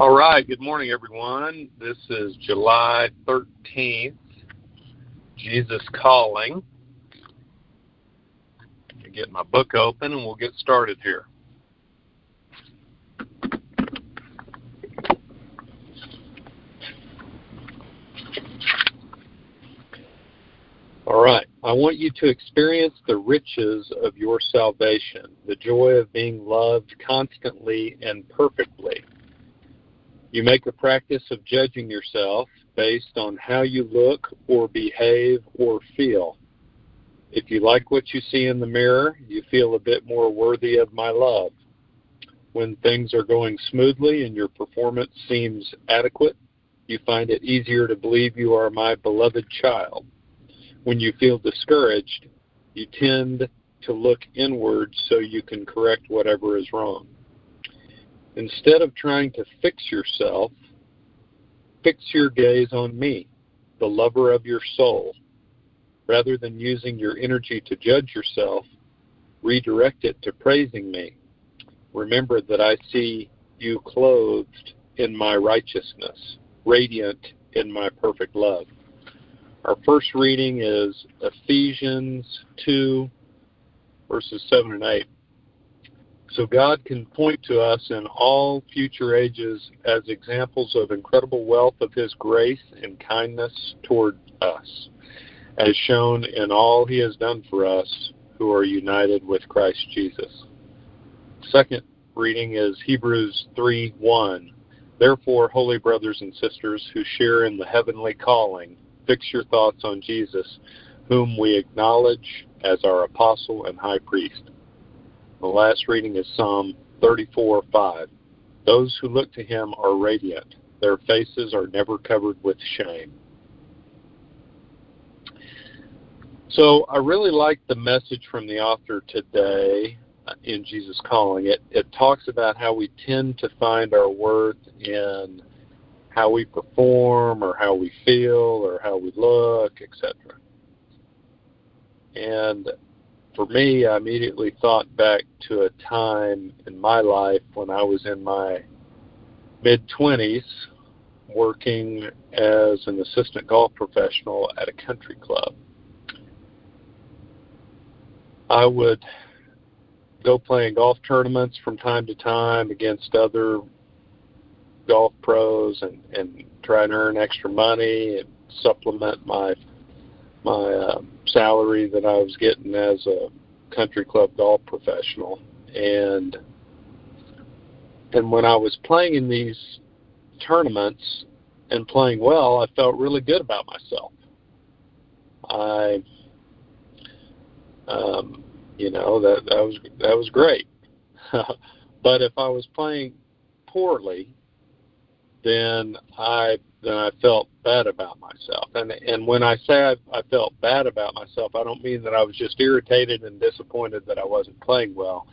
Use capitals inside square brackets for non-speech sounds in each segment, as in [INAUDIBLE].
All right. Good morning, everyone. This is July 13th. Jesus Calling. Get my book open and we'll get started here. All right. I want you to experience the riches of your salvation, the joy of being loved constantly and perfectly. You make a practice of judging yourself based on how you look or behave or feel. If you like what you see in the mirror, you feel a bit more worthy of my love. When things are going smoothly and your performance seems adequate, you find it easier to believe you are my beloved child. When you feel discouraged, you tend to look inward so you can correct whatever is wrong. Instead of trying to fix yourself, fix your gaze on me, the lover of your soul. Rather than using your energy to judge yourself, redirect it to praising me. Remember that I see you clothed in my righteousness, radiant in my perfect love. Our first reading is Ephesians 2, verses 7 and 8. So God can point to us in all future ages as examples of incredible wealth of His grace and kindness toward us, as shown in all He has done for us who are united with Christ Jesus. Second reading is Hebrews 3 1. Therefore, holy brothers and sisters who share in the heavenly calling, fix your thoughts on Jesus, whom we acknowledge as our apostle and high priest. The last reading is Psalm 34 5. Those who look to him are radiant, their faces are never covered with shame. So I really like the message from the author today uh, in Jesus Calling. It, it talks about how we tend to find our worth in how we perform or how we feel or how we look, etc. And for me, I immediately thought back to a time in my life when I was in my mid 20s working as an assistant golf professional at a country club. I would go playing golf tournaments from time to time against other golf pros and, and try and earn extra money and supplement my my uh, salary that I was getting as a country club golf professional, and and when I was playing in these tournaments and playing well, I felt really good about myself. I, um, you know, that that was that was great. [LAUGHS] but if I was playing poorly, then I then I felt bad about myself. And and when I say I, I felt bad about myself, I don't mean that I was just irritated and disappointed that I wasn't playing well.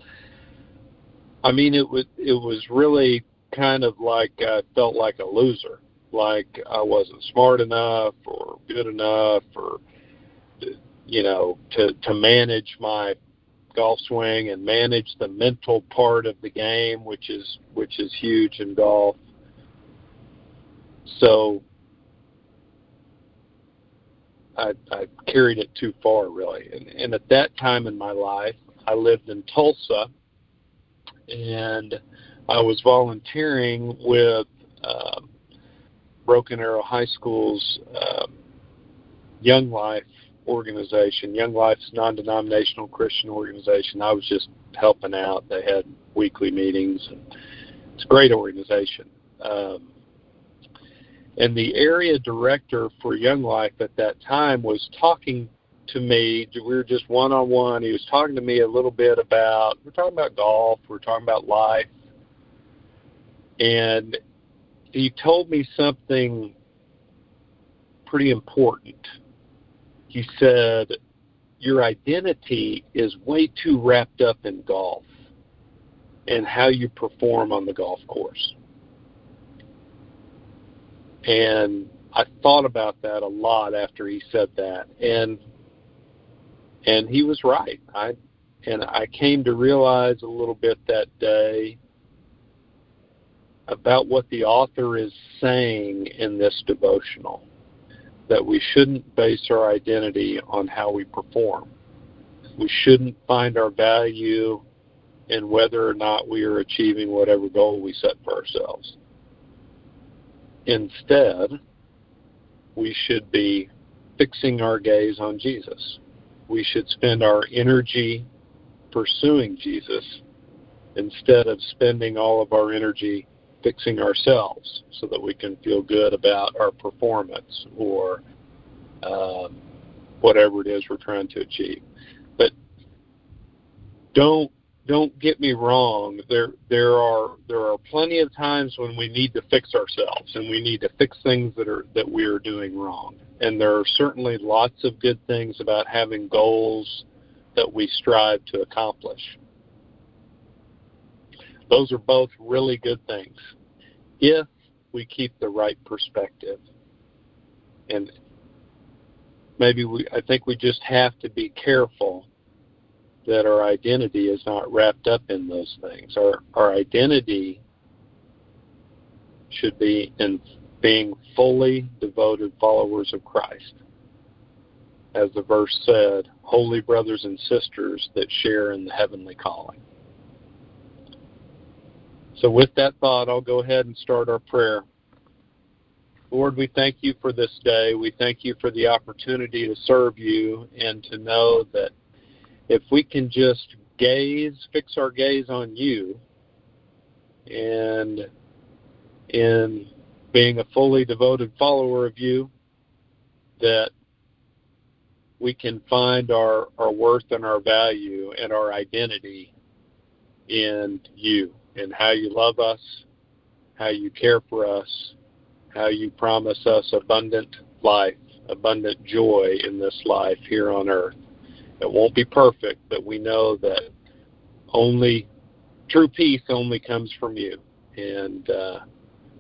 I mean it was it was really kind of like I felt like a loser, like I wasn't smart enough or good enough or you know to to manage my golf swing and manage the mental part of the game, which is which is huge in golf so I, I carried it too far, really. And, and at that time in my life, I lived in Tulsa, and I was volunteering with uh, Broken Arrow High School's uh, Young Life organization. Young Life's non-denominational Christian organization. I was just helping out. They had weekly meetings, and it's a great organization. Um, and the area director for Young Life at that time was talking to me. We were just one on one. He was talking to me a little bit about, we're talking about golf, we're talking about life. And he told me something pretty important. He said, Your identity is way too wrapped up in golf and how you perform on the golf course. And I thought about that a lot after he said that, and and he was right. I and I came to realize a little bit that day about what the author is saying in this devotional that we shouldn't base our identity on how we perform. We shouldn't find our value in whether or not we are achieving whatever goal we set for ourselves. Instead, we should be fixing our gaze on Jesus. We should spend our energy pursuing Jesus instead of spending all of our energy fixing ourselves so that we can feel good about our performance or um, whatever it is we're trying to achieve. But don't don't get me wrong. There there are there are plenty of times when we need to fix ourselves and we need to fix things that are that we are doing wrong. And there are certainly lots of good things about having goals that we strive to accomplish. Those are both really good things if we keep the right perspective. And maybe we I think we just have to be careful that our identity is not wrapped up in those things. Our our identity should be in being fully devoted followers of Christ. As the verse said, holy brothers and sisters that share in the heavenly calling. So, with that thought, I'll go ahead and start our prayer. Lord, we thank you for this day. We thank you for the opportunity to serve you and to know that if we can just gaze, fix our gaze on you, and in being a fully devoted follower of you, that we can find our, our worth and our value and our identity in you and how you love us, how you care for us, how you promise us abundant life, abundant joy in this life here on earth. It won't be perfect, but we know that only true peace only comes from you. And uh,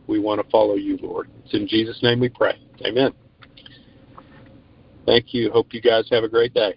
we want to follow you, Lord. It's in Jesus' name we pray. Amen. Thank you. Hope you guys have a great day.